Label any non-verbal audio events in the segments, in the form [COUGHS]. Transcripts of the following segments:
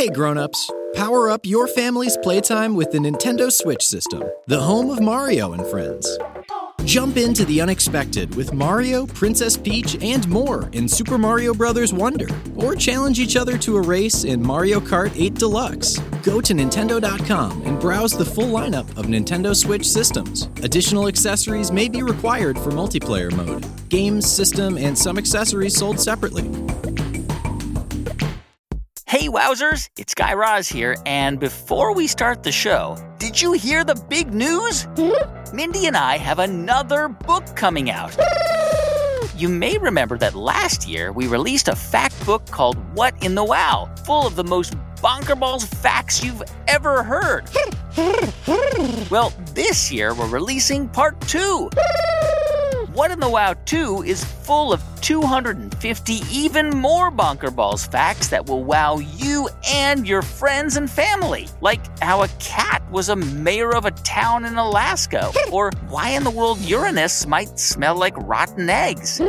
Hey grown-ups, power up your family's playtime with the Nintendo Switch system, the home of Mario and friends. Jump into the unexpected with Mario, Princess Peach, and more in Super Mario Bros. Wonder, or challenge each other to a race in Mario Kart 8 Deluxe. Go to Nintendo.com and browse the full lineup of Nintendo Switch systems. Additional accessories may be required for multiplayer mode. Games, system, and some accessories sold separately. Hey, Wowzers, it's Guy Raz here, and before we start the show, did you hear the big news? [LAUGHS] Mindy and I have another book coming out. [LAUGHS] You may remember that last year we released a fact book called What in the Wow, full of the most bonkerballs facts you've ever heard. [LAUGHS] Well, this year we're releasing part two. What in the Wow 2 is full of 250 even more bonkerballs facts that will wow you and your friends and family. Like how a cat was a mayor of a town in Alaska, or why in the world Uranus might smell like rotten eggs.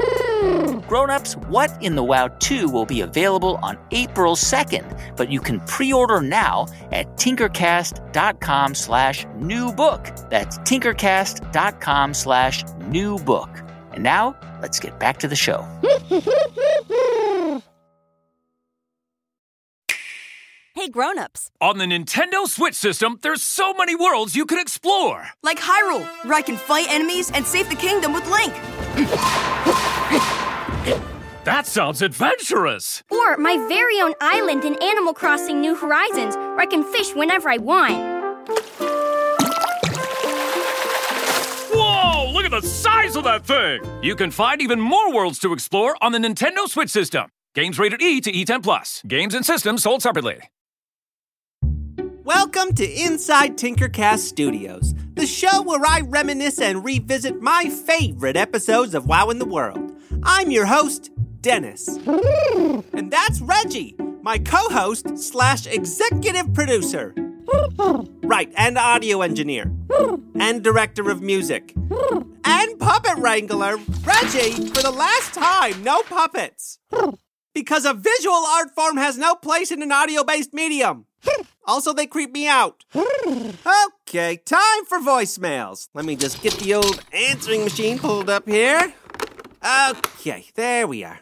Grown-ups, What in the Wow 2 will be available on April 2nd, but you can pre-order now at tinkercast.com slash new book. That's tinkercast.com slash new book. And now, let's get back to the show. [LAUGHS] Hey grown-ups, On the Nintendo Switch system, there's so many worlds you can explore. Like Hyrule, where I can fight enemies and save the kingdom with Link. That sounds adventurous. Or my very own island in Animal Crossing New Horizons, where I can fish whenever I want. Whoa, look at the size of that thing. You can find even more worlds to explore on the Nintendo Switch system. Games rated E to E10 plus. Games and systems sold separately. Welcome to Inside Tinkercast Studios, the show where I reminisce and revisit my favorite episodes of WoW in the World. I'm your host, Dennis. And that's Reggie, my co host slash executive producer. Right, and audio engineer. And director of music. And puppet wrangler. Reggie, for the last time, no puppets. Because a visual art form has no place in an audio based medium. Also, they creep me out. Okay, time for voicemails. Let me just get the old answering machine pulled up here. Okay, there we are.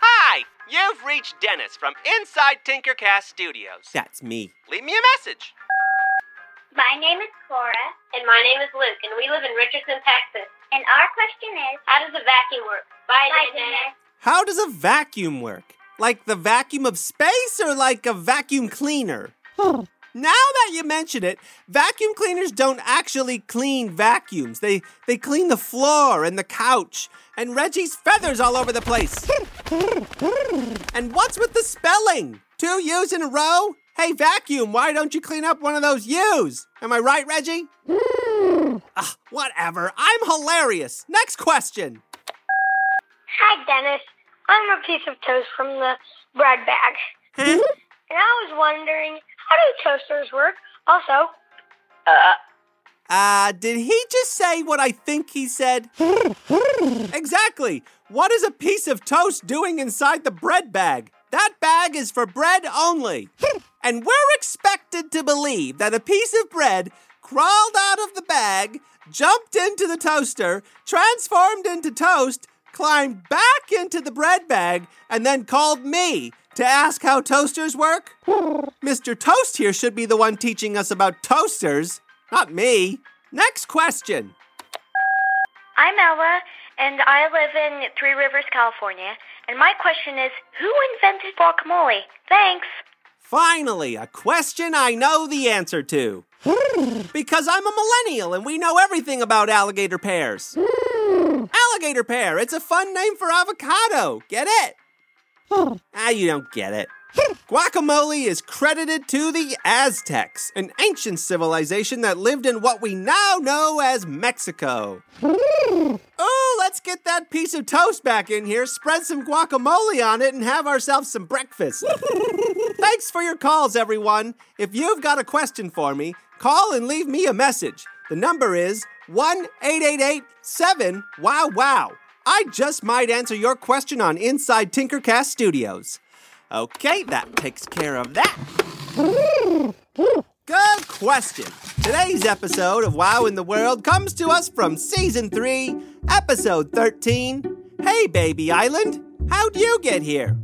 Hi, you've reached Dennis from Inside Tinkercast Studios. That's me. Leave me a message. My name is Cora. And my name is Luke, and we live in Richardson, Texas. And our question is How does a vacuum work? Bye, Bye, Dennis. Dennis. How does a vacuum work? Like the vacuum of space or like a vacuum cleaner? Now that you mention it, vacuum cleaners don't actually clean vacuums. They they clean the floor and the couch and Reggie's feathers all over the place. and what's with the spelling? Two U's in a row? Hey, vacuum, why don't you clean up one of those U's? Am I right, Reggie? Ah, whatever. I'm hilarious. Next question. Hi, Dennis. I'm a piece of toast from the bread bag. Huh? And I was wondering, how do toasters work? Also, uh, Uh, did he just say what I think he said? exactly. What is a piece of toast doing inside the bread bag? That bag is for bread only. and we're expected to believe that a piece of bread crawled out of the bag, jumped into the toaster, transformed into toast, climbed back into the bread bag, and then called me to ask how toasters work? Mr. Toast here should be the one teaching us about toasters, not me. Next question. I'm Ella, and I live in Three Rivers, California. And my question is, who invented guacamole? Thanks. Finally, a question I know the answer to. Because I'm a millennial and we know everything about alligator pears. alligator pear, it's a fun name for avocado. Get it? Ah, you don't get it. Guacamole is credited to the Aztecs, an ancient civilization that lived in what we now know as Mexico. Oh, let's get that piece of toast back in here, spread some guacamole on it, and have ourselves some breakfast. Thanks for your calls, everyone. If you've got a question for me, call and leave me a message. The number is 1 888 7 Wow Wow. I just might answer your question on Inside Tinkercast Studios. Okay, that takes care of that. Good question. Today's episode of Wow in the World comes to us from Season 3, Episode 13 Hey Baby Island, how'd you get here?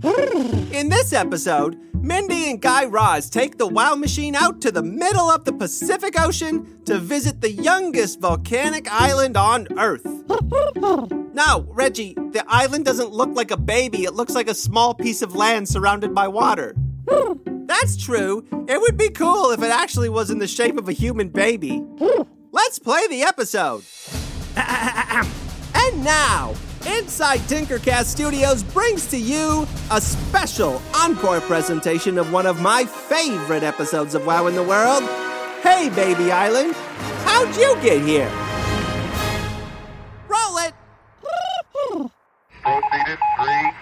In this episode, Mindy and Guy Raz take the WOW machine out to the middle of the Pacific Ocean to visit the youngest volcanic island on Earth. Now, Reggie, the island doesn't look like a baby, it looks like a small piece of land surrounded by water. That's true. It would be cool if it actually was in the shape of a human baby. Let's play the episode. [COUGHS] and now, Inside Tinkercast Studios brings to you a special encore presentation of one of my favorite episodes of Wow in the World. Hey, Baby Island, how'd you get here? Roll it! Proceeded. Three,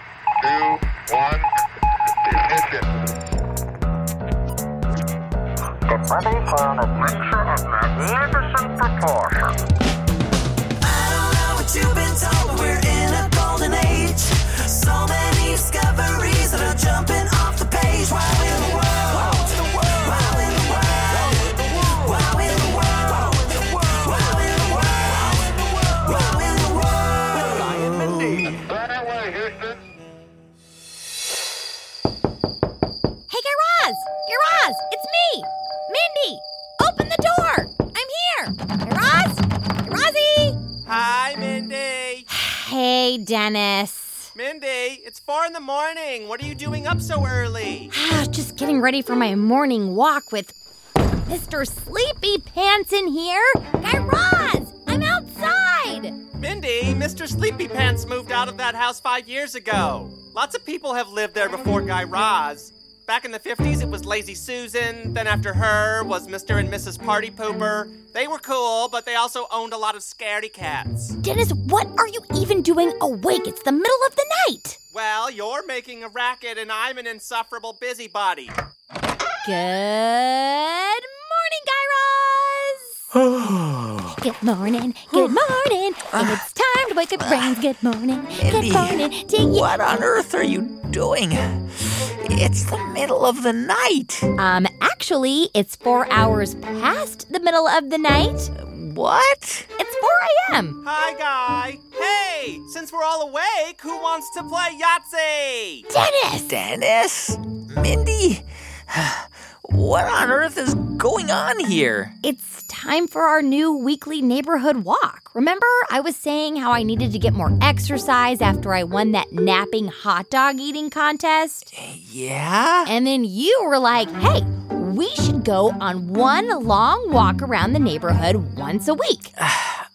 two, one. Ignition. Get ready for an Dennis. Mindy, it's four in the morning. What are you doing up so early? Ah, [SIGHS] just getting ready for my morning walk with Mr. Sleepy Pants in here. Guy Raz! I'm outside! Mindy, Mr. Sleepy Pants moved out of that house five years ago. Lots of people have lived there before Guy Raz. Back in the 50s, it was Lazy Susan. Then after her was Mr. and Mrs. Party Pooper. They were cool, but they also owned a lot of scaredy cats. Dennis, what are you even doing awake? It's the middle of the night. Well, you're making a racket and I'm an insufferable busybody. Good morning, Guy Raz. [SIGHS] good morning, good [SIGHS] morning. And it's time to wake up brains. Good morning, Mindy, good [SIGHS] morning to you. what on earth are you doing? It's the middle of the night. Um, actually, it's four hours past the middle of the night. What? It's 4 a.m. Hi, Guy. Hey, since we're all awake, who wants to play Yahtzee? Dennis! Dennis? Mindy? [SIGHS] What on earth is going on here? It's time for our new weekly neighborhood walk. Remember, I was saying how I needed to get more exercise after I won that napping hot dog eating contest? Yeah? And then you were like, hey, we should go on one long walk around the neighborhood once a week. [SIGHS]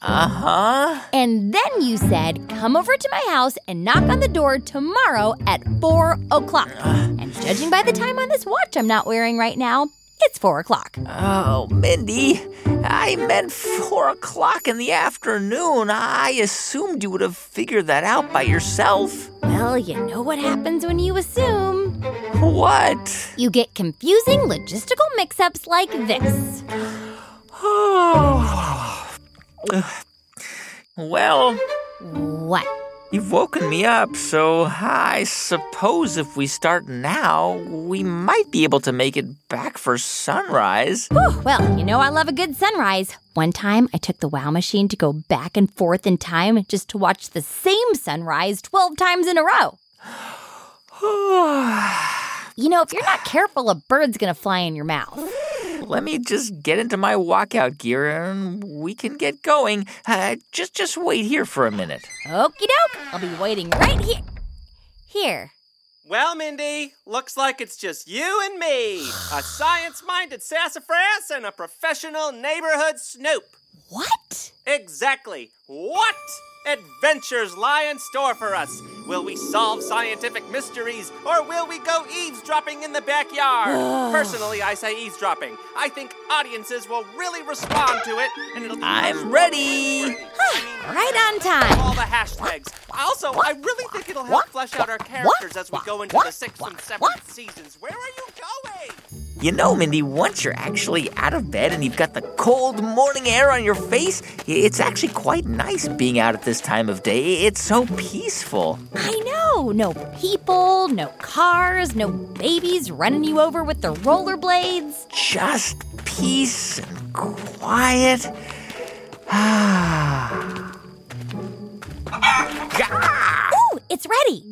Uh huh. And then you said, come over to my house and knock on the door tomorrow at 4 o'clock. And judging by the time on this watch I'm not wearing right now, it's 4 o'clock. Oh, Mindy, I meant four o'clock in the afternoon. I assumed you would have figured that out by yourself. Well, you know what happens when you assume. What? You get confusing logistical mix ups like this. [SIGHS] well, What? You've woken me up, so I suppose if we start now, we might be able to make it back for sunrise. Whew, well, you know I love a good sunrise. One time I took the WOW machine to go back and forth in time just to watch the same sunrise 12 times in a row. [SIGHS] You know, if you're not careful, a bird's gonna fly in your mouth. Let me just get into my walkout gear and we can get going. Uh, just just wait here for a minute. Okie doke, I'll be waiting right here. Here. Well, Mindy, looks like it's just you and me. A [SIGHS] science minded sassafras and a professional neighborhood snoop. What? Exactly. What adventures lie in store for us? Will we solve scientific mysteries or will we go eavesdropping in the backyard? [SIGHS] Personally, I say eavesdropping. I think audiences will really respond to it and it'll be I'm ready. mean, [SIGHS] Right on time. all the hashtags. Also, I really think it'll help flesh out our characters as we go into the sixth and seventh seasons. Where are you going? You know, Mindy, once you're actually out of bed and you've got the cold morning air on your face, it's actually quite nice being out at this time of day. It's so peaceful. I know. No, people, no cars, no babies running you over with their rollerblades. Just peace and quiet. [SIGHS] Ah. Ooh, it's ready.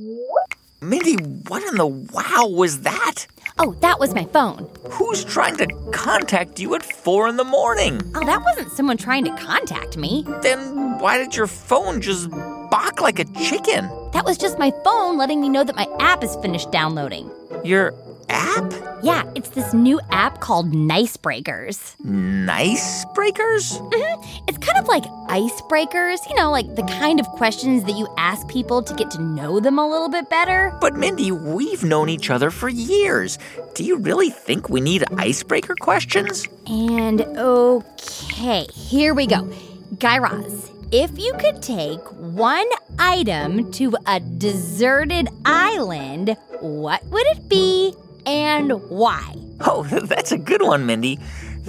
Mindy, what in the wow was that? Oh, that was my phone. Who's trying to contact you at four in the morning? Oh, that wasn't someone trying to contact me. Then why did your phone just bark like a chicken? That was just my phone letting me know that my app is finished downloading. Your app? Yeah, it's this new app called Nice Breakers. Nice breakers? Mm-hmm. It's kind of like icebreakers, you know, like the kind of questions that you ask people to get to know them a little bit better. But Mindy, we've known each other for years. Do you really think we need icebreaker questions? And okay, here we go. Guy Raz, if you could take one item to a deserted island, what would it be and why? Oh, [LAUGHS] that's a good one, Mindy.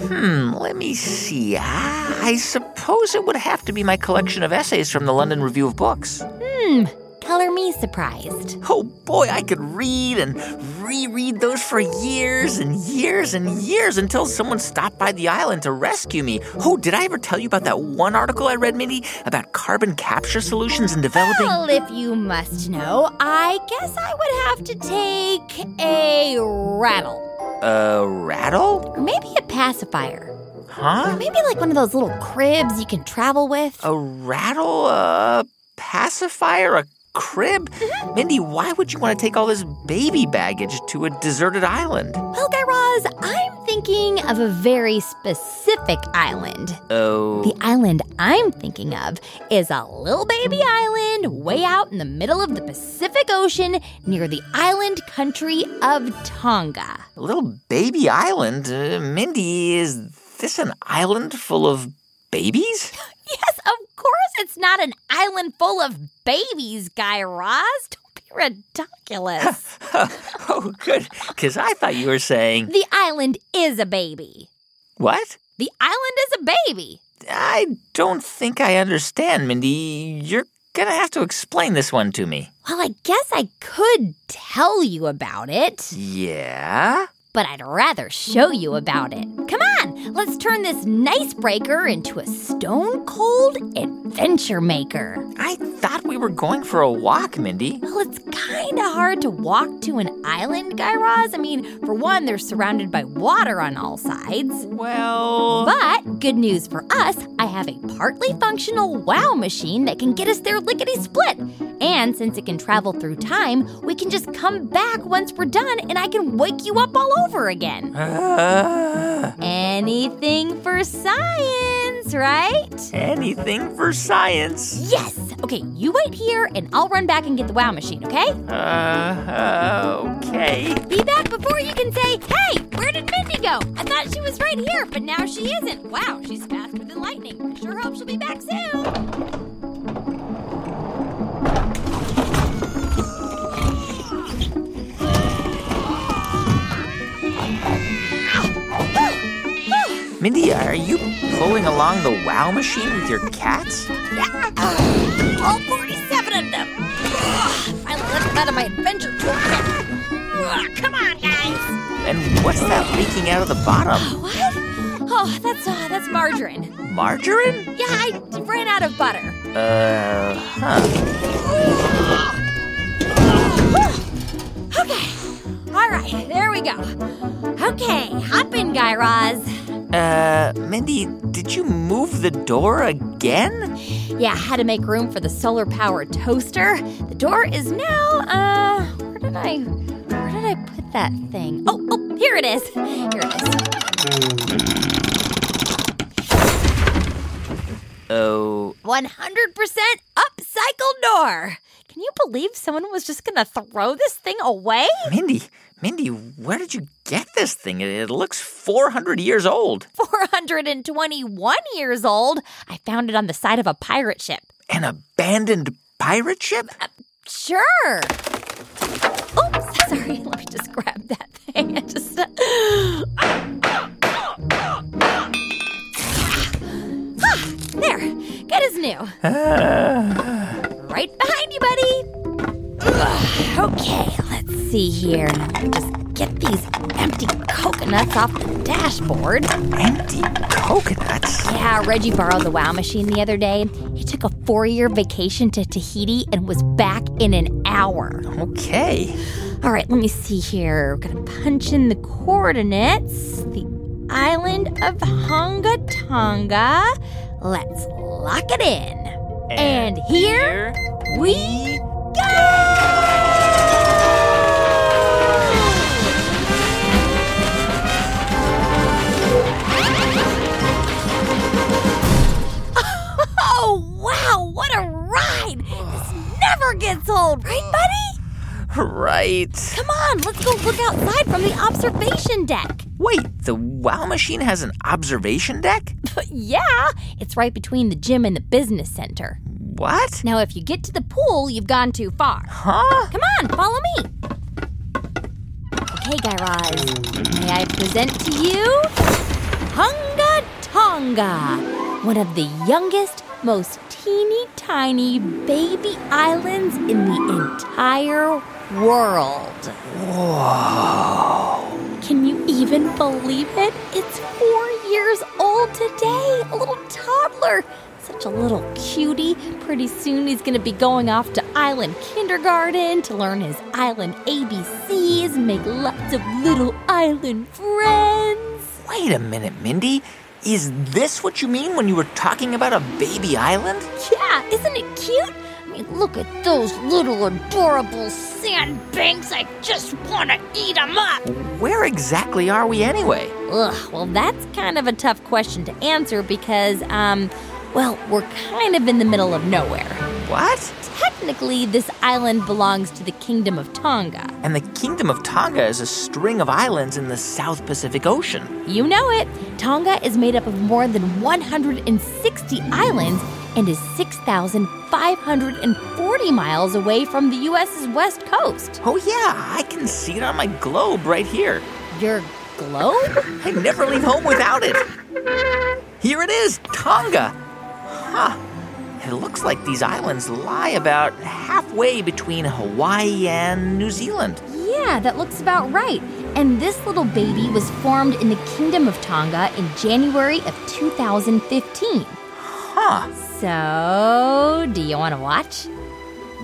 Hmm, let me see. I suppose it would have to be my collection of essays from the London Review of Books. Hmm, color me surprised. Oh boy, I could read and reread those for years and years and years until someone stopped by the island to rescue me. Oh, did I ever tell you about that one article I read, Mindy, about carbon capture solutions in developing? Well, if you must know, I guess I would have to take a rattle. A rattle? Or maybe a pacifier. Huh? Or maybe like one of those little cribs you can travel with. A rattle? A pacifier? A crib? Mindy, why would you want to take all this baby baggage to a deserted island? Well, Guy Raz, I'm thinking of a very specific island. Oh. The island I'm thinking of is a little baby island way out in the middle of the Pacific Ocean near the island country of Tonga. A little baby island? Uh, Mindy, is this an island full of babies? [LAUGHS] Yes, of course it's not an island full of babies, Guy Raz. Don't be ridiculous. [LAUGHS] oh, good, because I thought you were saying. the island is a baby. What? The island is a baby. I don't think I understand, Mindy. You're gonna have to explain this one to me. Well, I guess I could tell you about it, Yeah? but I'd rather show you about it. Come on, let's turn this nice breaker into a stone cold adventure maker. I thought we were going for a walk, Mindy. Well, it's kind of hard to walk to an island, Guy Raz. I mean, for one, they're surrounded by water on all sides. Well. But good news for us, I have a partly functional wow machine that can get us there lickety split. And since it can travel through time, we can just come back once we're done and I can wake you up all over again. Uh, Anything for science, right? anything for science. Yes! Okay, you wait here and I'll run back and get the wow machine, okay? Uh, okay. Be back before you can say, hey, where did Mindy go? I thought she was right here, but now she isn't. Wow, she's faster than lightning. I sure hope she'll be back soon. Mindy, are you pulling along the wow machine with your cats? Yeah, all 47 of them. Finally let them out of my adventure toolkit. Come on, guys. And what's that leaking out of the bottom? [GASPS] What? Oh, that's uh, that's margarine. Margarine? Yeah, I ran out of butter. Uh, huh. Okay. All right, there we go. Okay, hop in, Guy Raz. Uh, Mindy, did you move the door again? Yeah, I had to make room for the solar powered toaster. The door is now, uh, where did I, where did I put that thing? Oh, oh, here it is. Here it is. Oh, 100% upcycle door. Can you believe someone was just gonna throw this thing away? Mindy, Mindy, where did you get this thing? It, looks 400 years old. [LAUGHS] 421 years old. I found it on the side of a pirate ship. An abandoned pirate ship? Sure. Oops, [LAUGHS] sorry. Let me just grab that thing. I just. [GASPS] Ah, there. Good as new. right behind you, buddy. Ugh, okay, let's see here. Now, let me just get these empty coconuts off the dashboard. Empty coconuts? Yeah, Reggie borrowed the WOW machine the other day. He took a four year vacation to Tahiti and was back in an hour. Okay. All right, let me see here. We're going to punch in the coordinates. The island of Hunga Tonga. Let's lock it in. And, here, we Oh, never gets old, right, buddy? Right. Come on, let's go look outside from the observation deck. Wait, the WOW machine has an observation deck? [LAUGHS] yeah, it's right between the gym and the business center. What? Now, if you get to the pool, you've gone too far. Huh? Come on, follow me. Okay, Guy Raz, may I present to you Hunga Tonga, one of the youngest, most teeny tiny baby islands in the entire world. Whoa. Can you even believe it? It's four years old today, a little toddler. Such a little cutie. Pretty soon he's gonna be going off to island kindergarten to learn his island ABCs, and make lots of little island friends. Wait a minute, Mindy. Is this what you mean when you were talking about a baby island? Yeah, isn't it cute? I mean, look at those little adorable sand banks. I just wanna eat them up. Where exactly are we anyway? Ugh, well, that's kind of a tough question to answer because, um, well, we're kind of in the middle of nowhere. What? Technically, this island belongs to the Kingdom of Tonga. And the Kingdom of Tonga is a string of islands in the South Pacific Ocean. You know it. Tonga is made up of more than 160 islands and is 6,540 miles away from the U.S.'s west coast. Oh, yeah, I can see it on my globe right here. Your globe? I never leave home without it. Here it is, Tonga. Huh. It looks like these islands lie about halfway between Hawaii and New Zealand. Yeah, that looks about right. And this little baby was formed in the Kingdom of Tonga in January of 2015. Huh. So, do you want to watch?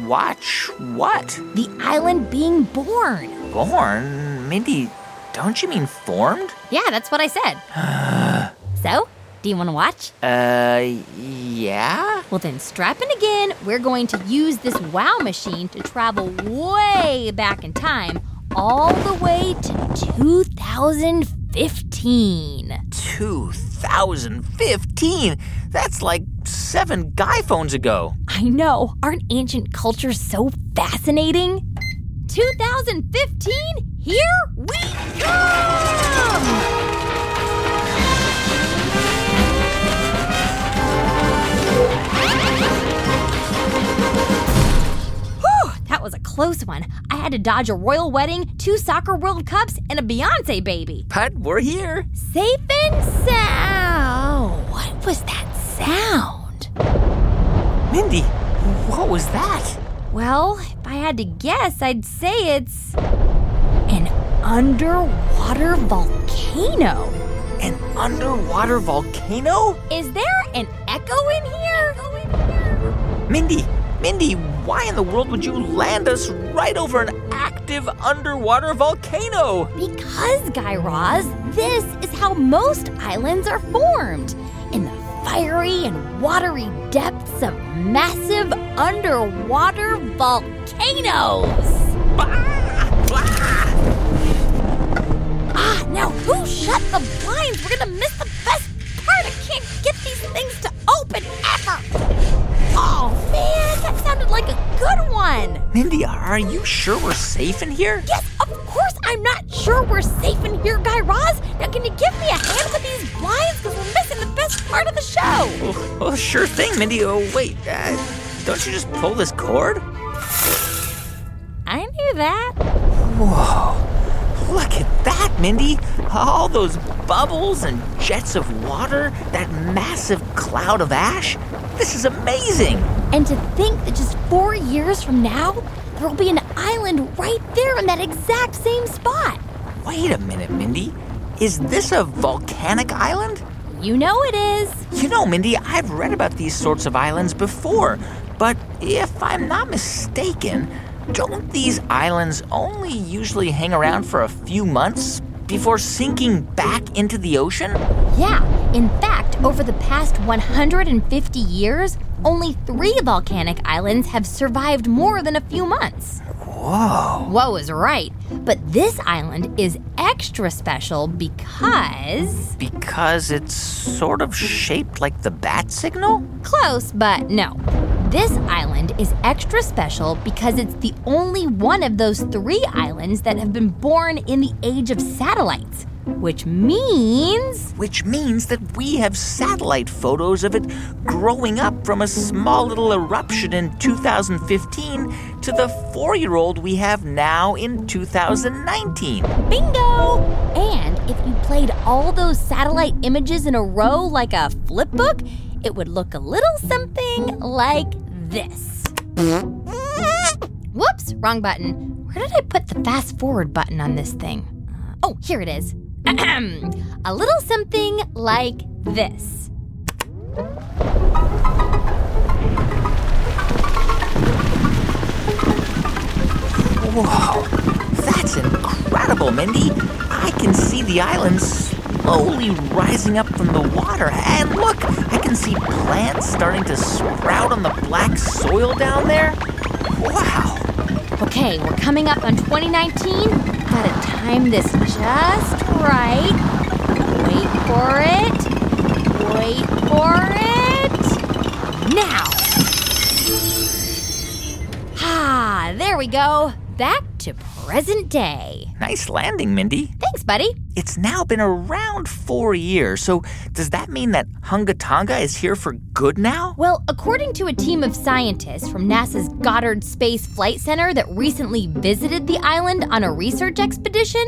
Watch what? The island being born. Born? Mindy, don't you mean formed? Yeah, that's what I said. [SIGHS] so, do you want to watch? Uh, yeah? Well, then strap in again. We're going to use this WOW machine to travel way back in time, all the way to 2015. 2015? That's like seven guy phones ago. I know. Aren't ancient cultures so fascinating? 2015, here we come! That was a close one. I had to dodge a royal wedding, two soccer World Cups, and a Beyonce baby. But we're here. Safe and sound. What was that sound? Mindy, what was that? Well, if I had to guess, I'd say it's an underwater volcano. An underwater volcano? Is there an echo in here? Mindy, Mindy, why in the world would you land us right over an active underwater volcano? Because, Guy Raz, this is how most islands are formed in the fiery and watery depths of massive underwater volcanoes. Ah, now who shut the blinds? We're gonna miss the best part. I can't get these things to open ever. Oh man, that sounded like a good one. Mindy, are you sure we're safe in here? Yes, of course I'm not sure we're safe in here, Guy Raz. Now, can you give me a hand with these blinds? Because we're missing the best part of the show. Oh, well, sure thing, Mindy. Oh, wait, uh, don't you just pull this cord? I knew that. Whoa. Look at that, Mindy. All those bubbles and jets of water, that massive cloud of ash. This is amazing. And to think that just four years from now, there'll be an island right there in that exact same spot. Wait a minute, Mindy. Is this a volcanic island? You know it is. You know, Mindy, I've read about these sorts of islands before, but if I'm not mistaken, don't these islands only usually hang around for a few months before sinking back into the ocean? Yeah, in fact, over the past 150 years, only three volcanic islands have survived more than a few months. Whoa. Whoa is right. But this island is extra special because. Because it's sort of shaped like the bat signal? Close, but no. This island is extra special because it's the only one of those three islands that have been born in the age of satellites. Which means. Which means that we have satellite photos of it growing up from a small little eruption in 2015 to the four year old we have now in 2019. Bingo! And if you played all those satellite images in a row like a flip book, it would look a little something like this. Whoops, wrong button. Where did I put the fast forward button on this thing? Uh, oh, here it is. A little something like this. Whoa, that's incredible, Mindy. I can see the island slowly rising up from the water. And look, I can see plants starting to sprout on the black soil down there. Wow. Okay, we're coming up on 2019. Gotta time this just right. Wait for it. Wait for it. Now. Ah, there we go. Back to present day. Nice landing, Mindy. Thanks, buddy. It's now been around four years, so does that mean that Hunga Tonga is here for good now? Well, according to a team of scientists from NASA's Goddard Space Flight Center that recently visited the island on a research expedition,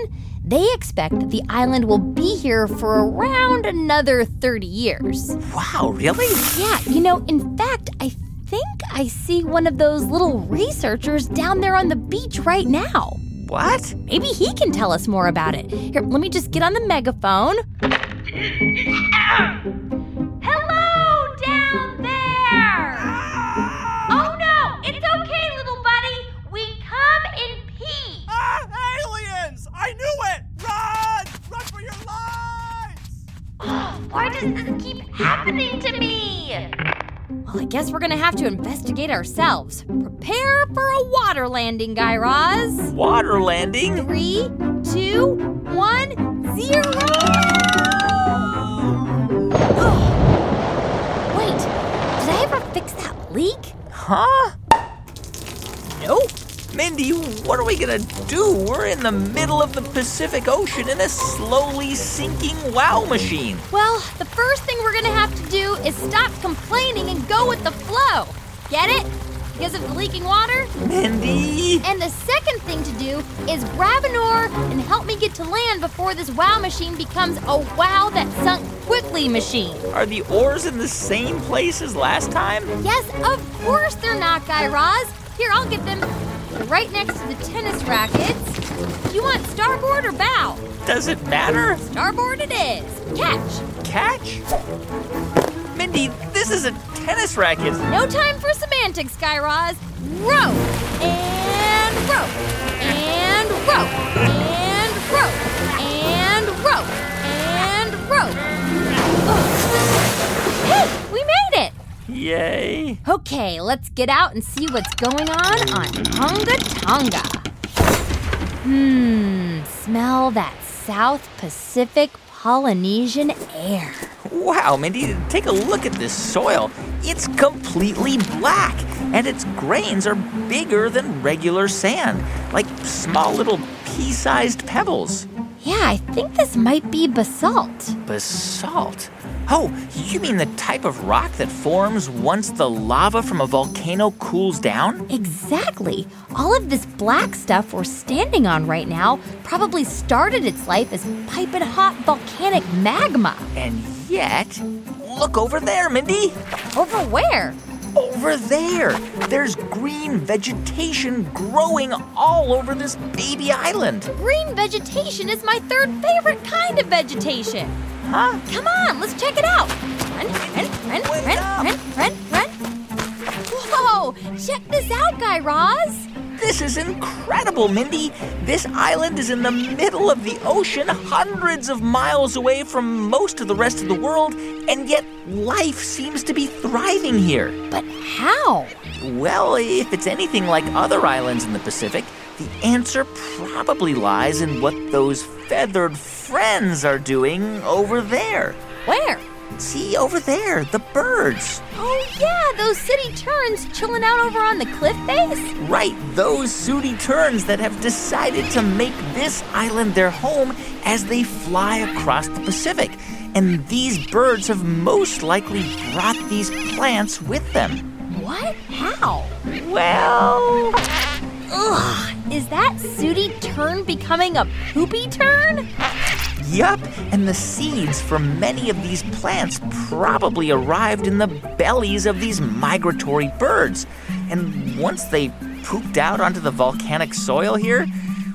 they expect that the island will be here for around another 30 years. Wow, really? Yeah, you know, in fact, I think I see one of those little researchers down there on the beach right now. What? Maybe he can tell us more about it. Here, let me just get on the megaphone. [LAUGHS] Ah! Does [LAUGHS] this keep happening to me? Well, I guess we're gonna have to investigate ourselves. Prepare for a water landing, Guy Raz. Water landing? Three, two, one, zero. [GASPS] Wait, did I ever fix that leak? Huh? Mindy, what are we gonna do? We're in the middle of the Pacific Ocean in a slowly sinking wow machine. Well, the first thing we're gonna have to do is stop complaining and go with the flow. Get it? Because of the leaking water? Mindy! And the second thing to do is grab an oar and help me get to land before this wow machine becomes a wow that sunk quickly machine. Are the oars in the same place as last time? Yes, of course they're not, Guy Raz. Here, I'll get them. Right next to the tennis rackets. You want starboard or bow? Does it matter? Starboard it is. Catch. Catch? Mindy, this is a tennis racket. No time for semantics, Guy Raz. Row and row and row Yay. Okay, let's get out and see what's going on on Tonga Tonga. Hmm, smell that South Pacific Polynesian air. Wow, Mindy, take a look at this soil. It's completely black, and its grains are bigger than regular sand, like small little pea sized pebbles. Yeah, I think this might be basalt. Basalt? Oh, you mean the type of rock that forms once the lava from a volcano cools down? Exactly. All of this black stuff we're standing on right now probably started its life as piping hot volcanic magma. And yet, look over there, Mindy. Over where? over there. There's green vegetation growing all over this baby island. Green vegetation is my third favorite kind of vegetation. Huh? Come on, let's check it out. Run, run, run, run, run, run, run. Whoa, check this out, Guy Raz. This is incredible, Mindy. This island is in the middle of the ocean, hundreds of miles away from most of the rest of the world, and yet life seems to be thriving here. But how? Well, if it's anything like other islands in the Pacific, the answer probably lies in what those feathered friends are doing over there. Where? See, over there, the birds. Oh, yeah, those sooty terns chilling out over on the cliff face? Right, those sooty terns that have decided to make this island their home as they fly across the Pacific. And these birds have most likely brought these plants with them. What? How? Well, Ugh, is that sooty tern becoming a poopy tern? yup, and the seeds from many of these plants probably arrived in the bellies of these migratory birds. And once they pooped out onto the volcanic soil here,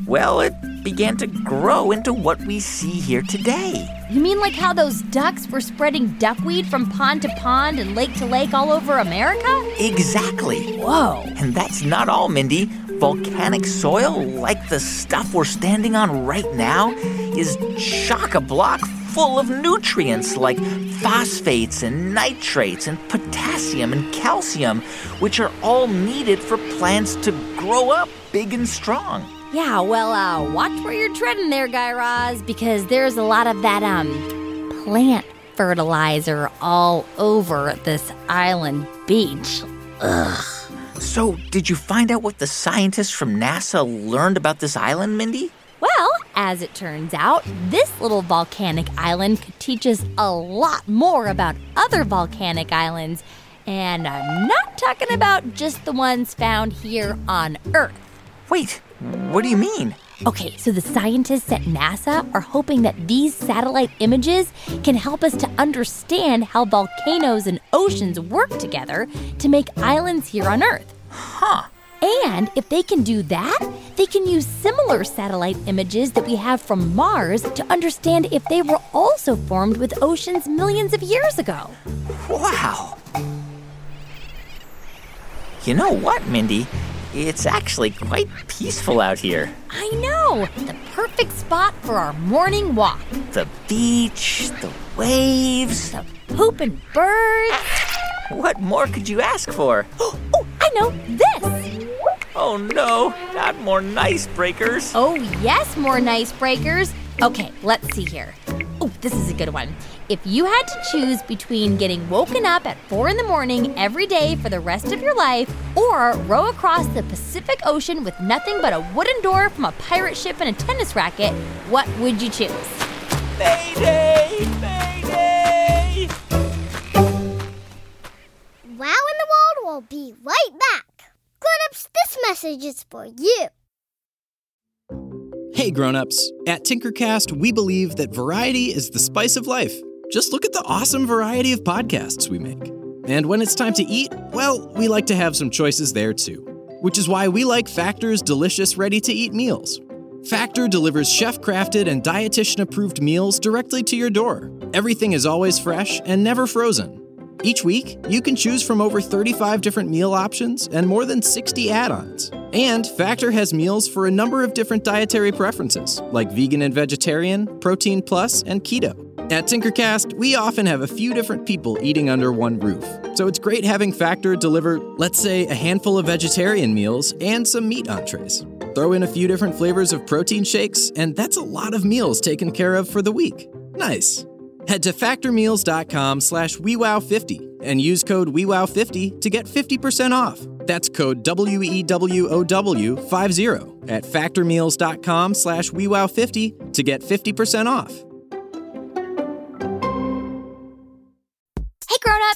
well, it began to grow into what we see here today. You mean like how those ducks were spreading duckweed from pond to pond and lake to lake all over America? Exactly. Whoa. And that's not all, Mindy. Volcanic soil, like the stuff we're standing on right now, is chock a block full of nutrients like phosphates and nitrates and potassium and calcium, which are all needed for plants to grow up big and strong. Yeah, well, uh, watch where you're treading there, Guy Raz, because there's a lot of that, um, plant fertilizer all over this island beach. Ugh. So, did you find out what the scientists from NASA learned about this island, Mindy? Well, as it turns out, this little volcanic island could teach us a lot more about other volcanic islands. And I'm not talking about just the ones found here on Earth. Wait, what do you mean? Okay, so the scientists at NASA are hoping that these satellite images can help us to understand how volcanoes and oceans work together to make islands here on Earth. Huh. And if they can do that, they can use similar satellite images that we have from Mars to understand if they were also formed with oceans millions of years ago. Wow. You know what, Mindy? It's actually quite peaceful out here. I know! The perfect spot for our morning walk. The beach, the waves. The pooping birds. What more could you ask for? [GASPS] Oh, I know! This! Oh no, not more nice breakers. Oh, yes, more nice breakers. Okay, let's see here. Oh, this is a good one. If you had to choose between getting woken up at 4 in the morning every day for the rest of your life or row across the Pacific Ocean with nothing but a wooden door from a pirate ship and a tennis racket, what would you choose? Mayday! Mayday! Will be right back. Grown-ups, this message is for you. Hey grown-ups, at Tinkercast we believe that variety is the spice of life. Just look at the awesome variety of podcasts we make. And when it's time to eat, well, we like to have some choices there too. Which is why we like Factor's delicious ready-to-eat meals. Factor delivers chef-crafted and dietitian-approved meals directly to your door. Everything is always fresh and never frozen. Each week, you can choose from over 35 different meal options and more than 60 add ons. And Factor has meals for a number of different dietary preferences, like vegan and vegetarian, protein plus, and keto. At Tinkercast, we often have a few different people eating under one roof. So it's great having Factor deliver, let's say, a handful of vegetarian meals and some meat entrees. Throw in a few different flavors of protein shakes, and that's a lot of meals taken care of for the week. Nice. Head to factormeals.com slash WeWow50 and use code WeWow50 to get 50% off. That's code W-E-W-O-W-50 at factormeals.com slash WeWow50 to get 50% off.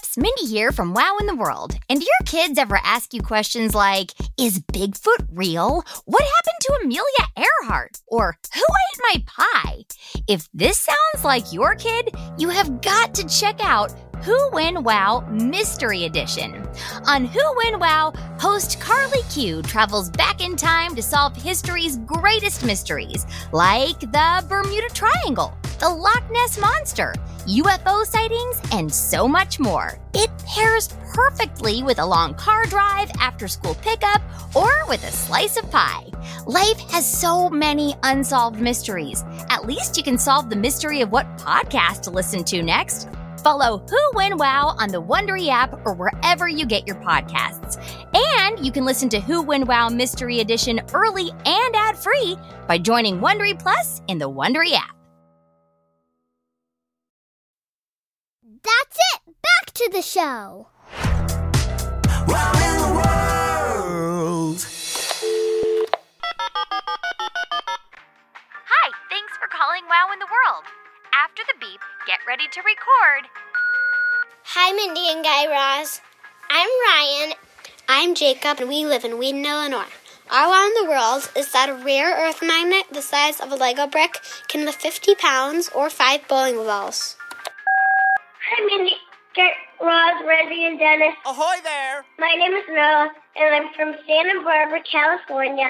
Grown-ups, Mindy here from Wow in the World. And do your kids ever ask you questions like, is Bigfoot real? What happened to Amelia Earhart? Or who ate my pie? If this sounds like your kid, you have got to check out Who When Wow Mystery Edition. On Who When Wow, host Carly Q travels back in time to solve history's greatest mysteries, like the Bermuda Triangle, the Loch Ness Monster, UFO sightings, and so much more. It pairs perfectly with a long car drive, after school pickup, or with a slice of pie. Life has so many unsolved mysteries. At least you can solve the mystery of what podcast to listen to next. Follow Who When Wow on the Wondery app or wherever you get your podcasts. And you can listen to Who When Wow Mystery Edition early and ad-free by joining Wondery Plus in the Wondery app. That's it. Back to the show. Wow in the world. Hi, thanks for calling Wow in the World. After the beep, get ready to record. Hi, Mindy and Guy Raz. I'm Ryan. I'm Jacob, and we live in Wheaton, Illinois. Our wow in the world is that a rare earth magnet the size of a Lego brick can lift 50 pounds or five bowling balls. Hi, Mindy, Guy Raz, Reggie, and Dennis. Ahoy there! My name is Noah, and I'm from Santa Barbara, California.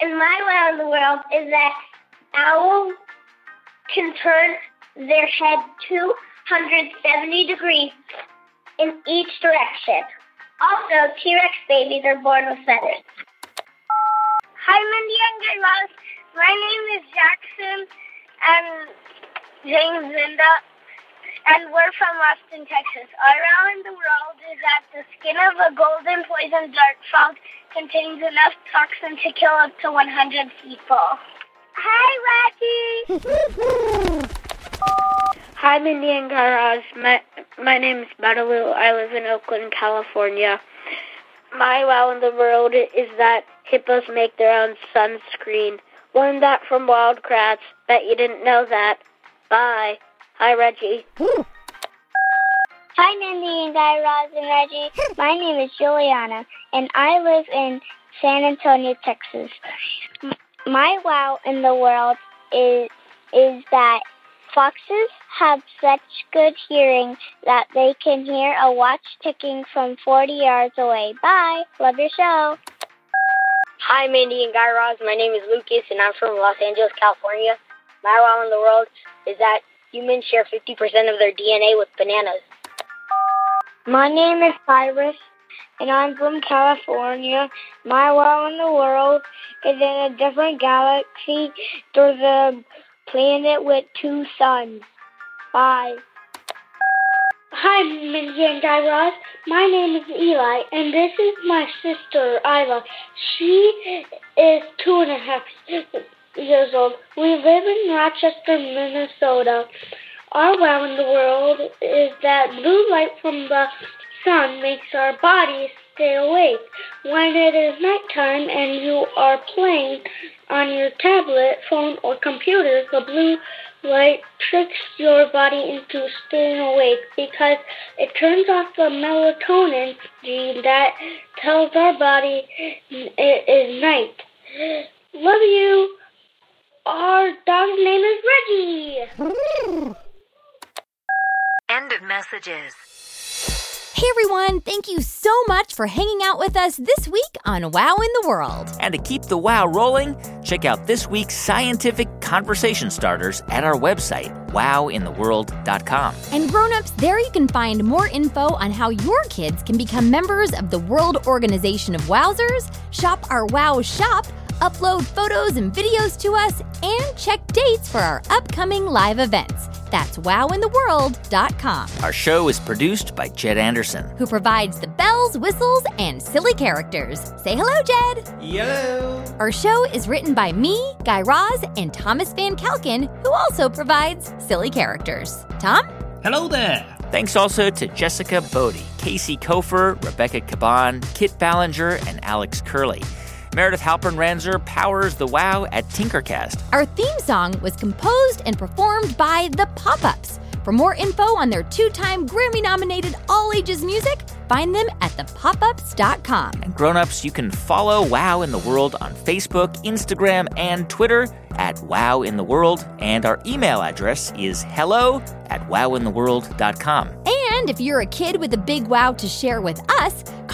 And my wow in the world is that owls can turn their head 270 degrees in each direction. Also, T-Rex babies are born with feathers. Hi, Mindy and Guy Raz. My name is Jackson and James Linda, and we're from Austin, Texas. In the world is that the skin of a golden poison dart frog contains enough toxin to kill up to 100 people. Hi, Reggie! Hi, Mindy and Guy Raz. My, my name is Madeline. I live in Oakland, California. My wow in the world is that hippos make their own sunscreen. Learned that from Wild Kratts. Bet you didn't know that. Bye. Hi, Reggie. Hi, Mindy and Guy Raz and Reggie. My name is Juliana, and I live in San Antonio, Texas. My wow in the world is is that foxes have such good hearing that they can hear a watch ticking from 40 yards away. Bye. Love your show. Hi, Mindy and Guy Raz. My name is Lucas, and I'm from Los Angeles, California. My wow in the world is that humans share 50% of their DNA with bananas. My name is Cyrus, and I'm from California. My wow in the world is in a different galaxy. There's a planet with two suns. Bye. Hi, Mindy and Guy Raz. My name is Eli, and this is my sister, Isla. She is two and a half years old. We live in Rochester, Minnesota. Our wow in the world is that blue light from the sun makes our bodies stay awake. When it is nighttime and you are playing on your tablet, phone, or computer, the blue light tricks your body into staying awake because it turns off the melatonin gene that tells our body it is night. Love you. Our dog's name is Reggie. End of messages. Hey everyone, thank you so much for hanging out with us this week on Wow in the World. And to keep the wow rolling, check out this week's scientific conversation starters at our website, wowintheworld.com. And grown-ups, there you can find more info on how your kids can become members of the World Organization of Wowzers, shop our Wow shop, upload photos and videos to us, and check dates for our upcoming live events. That's wowintheworld.com. Our show is produced by Jed Anderson. Who provides the bells, whistles, and silly characters. Say hello, Jed. Hello. Our show is written by me, Guy Raz, and Thomas Van Kalken, who also provides silly characters. Tom? Hello there. Thanks also to Jessica Bodie, Casey Kofer, Rebecca Caban, Kit Ballinger, and Alex Curley. Meredith Halpern Ranzer powers the WoW at Tinkercast. Our theme song was composed and performed by The Pop Ups. For more info on their two time Grammy nominated all ages music, find them at thepopups.com. And grown-ups, you can follow Wow in the World on Facebook, Instagram, and Twitter at Wow in the World. And our email address is hello at wowintheworld.com. And if you're a kid with a big wow to share with us,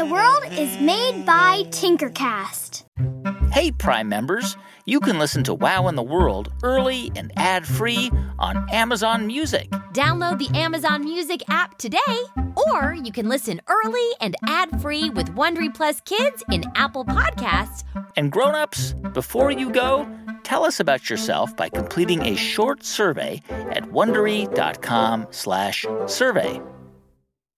the World is made by Tinkercast. Hey, Prime members, you can listen to Wow in the World early and ad free on Amazon Music. Download the Amazon Music app today, or you can listen early and ad free with Wondery Plus Kids in Apple Podcasts. And grown-ups, before you go, tell us about yourself by completing a short survey at wondery.com/survey.